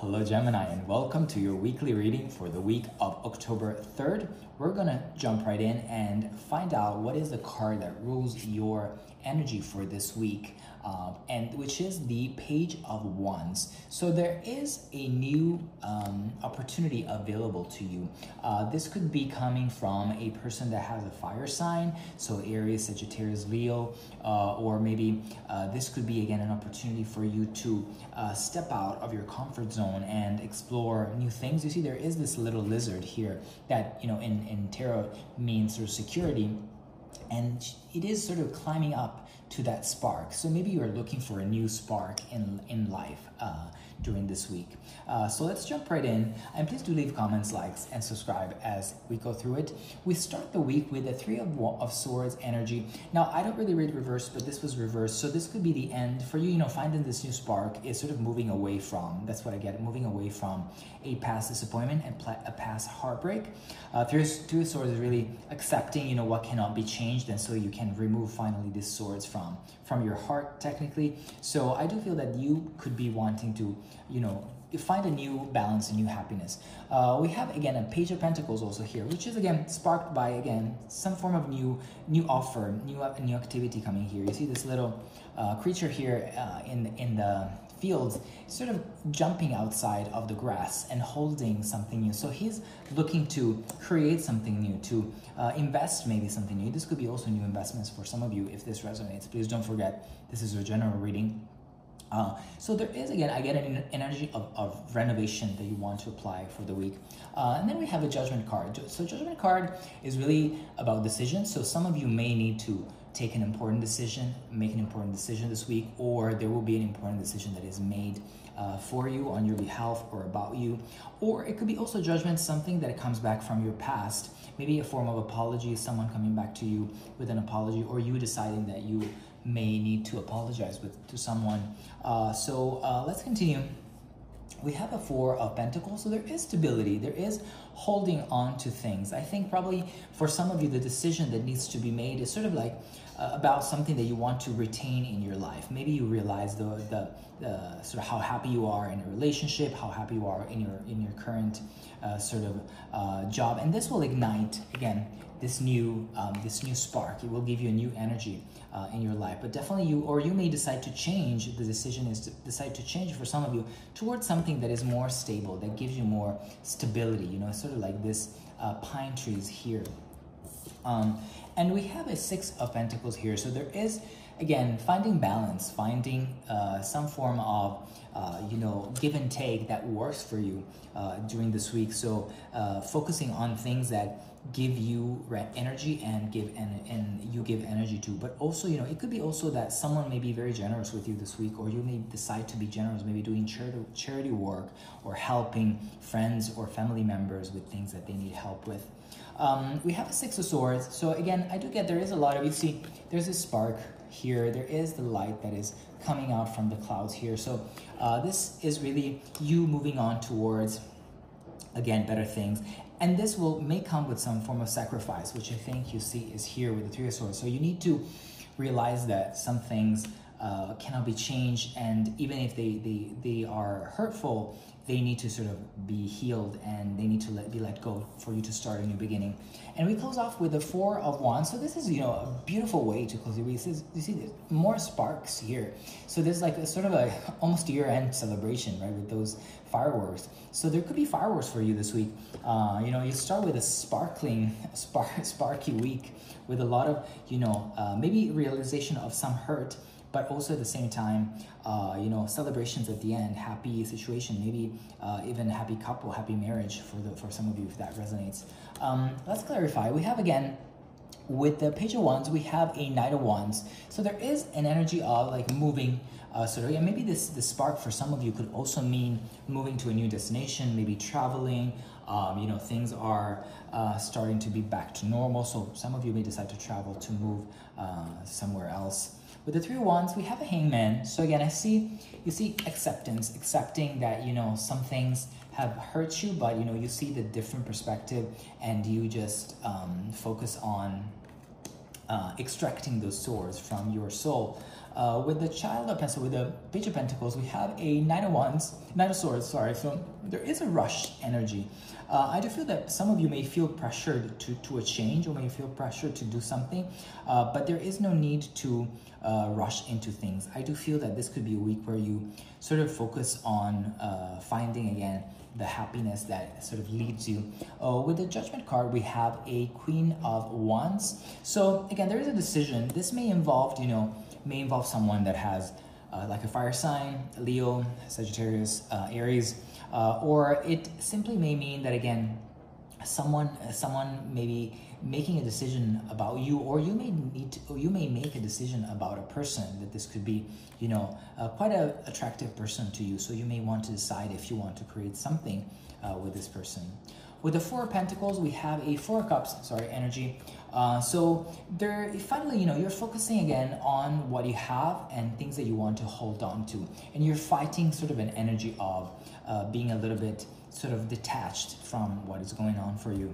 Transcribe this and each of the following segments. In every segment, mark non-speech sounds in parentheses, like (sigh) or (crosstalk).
Hello, Gemini, and welcome to your weekly reading for the week of October 3rd. We're gonna jump right in and find out what is the card that rules your energy for this week, uh, and which is the Page of Wands. So there is a new um, opportunity available to you. Uh, this could be coming from a person that has a fire sign, so Aries, Sagittarius, Leo, uh, or maybe uh, this could be again an opportunity for you to uh, step out of your comfort zone and explore new things. You see, there is this little lizard here that you know in in tarot means sort of security and it is sort of climbing up to that spark. So maybe you're looking for a new spark in in life uh, during this week. Uh, so let's jump right in, and please do leave comments, likes, and subscribe as we go through it. We start the week with the Three of, of Swords energy. Now I don't really read reverse, but this was reversed, so this could be the end for you. You know, finding this new spark is sort of moving away from. That's what I get. Moving away from a past disappointment and a past heartbreak. Uh, three, three of Swords is really accepting, you know, what cannot be changed, and so you can remove finally these swords from from your heart, technically. So I do feel that you could be wanting to, you know, find a new balance, a new happiness. Uh, we have again a page of pentacles also here, which is again sparked by again some form of new new offer, new new activity coming here. You see this little uh, creature here uh, in in the fields, sort of jumping outside of the grass and holding something new. So he's looking to create something new, to uh, invest maybe something new. This could be also new investments for some of you if this resonates. Please don't forget this is a general reading. Uh, so there is again, I get an energy of, of renovation that you want to apply for the week, uh, and then we have a judgment card. So judgment card is really about decisions. So some of you may need to take an important decision, make an important decision this week, or there will be an important decision that is made uh, for you on your behalf or about you. Or it could be also judgment, something that comes back from your past, maybe a form of apology, someone coming back to you with an apology, or you deciding that you may need to apologize with to someone. Uh, so uh, let's continue we have a four of pentacles so there is stability there is holding on to things. I think probably for some of you the decision that needs to be made is sort of like uh, about something that you want to retain in your life. Maybe you realize the, the, sort of how happy you are in a relationship how happy you are in your in your current uh, sort of uh, job. And this will ignite again this new um, this new spark. It will give you a new energy uh, in your life. But definitely you or you may decide to change the decision is to decide to change for some of you towards something that is more stable that gives you more stability you know of like this uh, pine trees here. Um, and we have a six of pentacles here. So there is again, finding balance, finding uh, some form of, uh, you know, give and take that works for you uh, during this week. So uh, focusing on things that give you energy and give and, and you give energy to. But also you know it could be also that someone may be very generous with you this week or you may decide to be generous maybe doing charity, charity work or helping friends or family members with things that they need help with. Um, we have a six of swords. So again i do get there is a lot of you see there's a spark here there is the light that is coming out from the clouds here. So uh, this is really you moving on towards again better things. And this will may come with some form of sacrifice which i think you see is here with the three of swords. So you need to realize that some things uh, cannot be changed. And even if they, they, they are hurtful they need to sort of be healed and they need to let, be let go for you to start a new beginning. And we close off with the four of wands. So this is you know a beautiful way to close the week you see there's more sparks here. So there's like a sort of a (laughs) almost year-end celebration right with those fireworks. So there could be fireworks for you this week. Uh, you know you start with a sparkling (laughs) spark, sparky week with a lot of you know uh, maybe realization of some hurt but also at the same time, uh, you know, celebrations at the end, happy situation, maybe uh, even happy couple, happy marriage for the for some of you if that resonates. Um, let's clarify. We have again with the page of wands, we have a knight of wands. So there is an energy of like moving. Uh, of, yeah, maybe this the spark for some of you could also mean moving to a new destination, maybe traveling. Um, you know, things are uh, starting to be back to normal. So some of you may decide to travel to move uh, somewhere else. With the three of wands, we have a hangman. So again, I see, you see acceptance, accepting that, you know, some things have hurt you, but, you know, you see the different perspective and you just um, focus on uh, extracting those swords from your soul. Uh, with the Child of Pentacles, with the Page of Pentacles, we have a Nine of Wands, Nine of Swords, sorry. So there is a rush energy. Uh, I do feel that some of you may feel pressured to, to a change or may feel pressured to do something, uh, but there is no need to uh, rush into things. I do feel that this could be a week where you sort of focus on uh, finding again the happiness that sort of leads you. Uh, with the Judgment card, we have a Queen of Wands. So again, there is a decision. This may involve, you know, may involve someone that has uh, like a fire sign, Leo, Sagittarius, uh, Aries, uh, or it simply may mean that again, someone, someone maybe making a decision about you, or you may need to, you may make a decision about a person that this could be, you know, uh, quite an attractive person to you. So you may want to decide if you want to create something uh, with this person. With the Four Pentacles, we have a Four Cups, sorry, energy. Uh, so there, finally, you know, you're focusing again on what you have and things that you want to hold on to. And you're fighting sort of an energy of uh, being a little bit sort of detached from what is going on for you.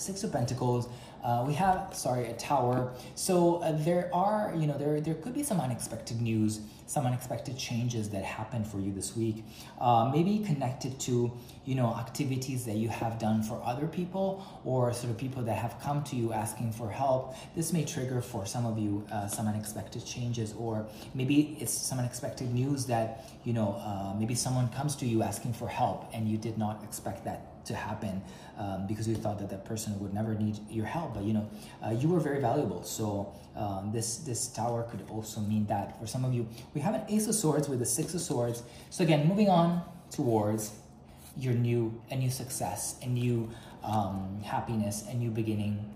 Six of Pentacles, uh, we have, sorry, a tower. So uh, there are, you know, there, there could be some unexpected news, some unexpected changes that happen for you this week. Uh, maybe connected to, you know, activities that you have done for other people or sort of people that have come to you asking for help. This may trigger for some of you uh, some unexpected changes or maybe it's some unexpected news that, you know, uh, maybe someone comes to you asking for help and you did not expect that to happen um, because we thought that that person would never need your help. But you know, uh, you were very valuable. So um, this this tower could also mean that for some of you. We have an Ace of Swords with a Six of Swords. So again, moving on towards your new a new success, a new um, happiness, a new beginning.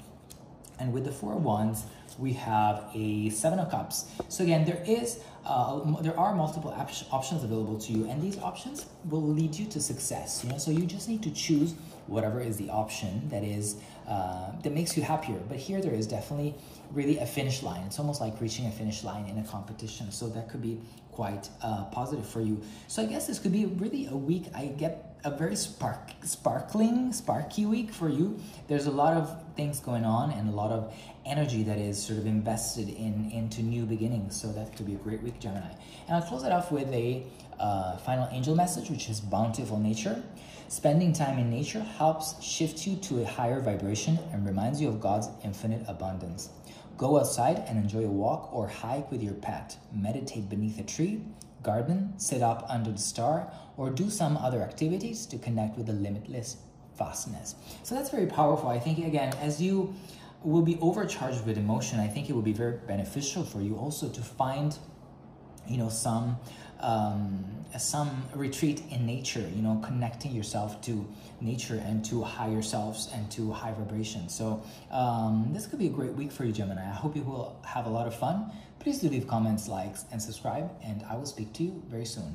And with the Four Wands, we have a Seven of Cups. So again, there is uh, there are multiple op options available to you, and these options will lead you to success. You know, so you just need to choose whatever is the option that is uh, that makes you happier. But here there is definitely really a finish line. It's almost like reaching a finish line in a competition. So that could be quite uh, positive for you. So I guess this could be really a week. I get a very spark, sparkling, sparky week for you. There's a lot of things going on and a lot of energy that is sort of invested in into new beginnings. So that could be a great week, Gemini. And I'll close it off with a uh, final angel message, which is bountiful nature. Spending time in nature helps shift you to a higher vibration and reminds you of God's infinite abundance. Go outside and enjoy a walk or hike with your pet. Meditate beneath a tree, garden, sit up under the star, or do some other activities to connect with the limitless vastness. So that's very powerful. I think, again, as you will be overcharged with emotion, I think it will be very beneficial for you also to find, you know, some um, some retreat in nature, you know, connecting yourself to nature and to higher selves and to high vibration. So um, this could be a great week for you, Gemini. I hope you will have a lot of fun. Please do leave comments, likes, and subscribe, and I will speak to you very soon.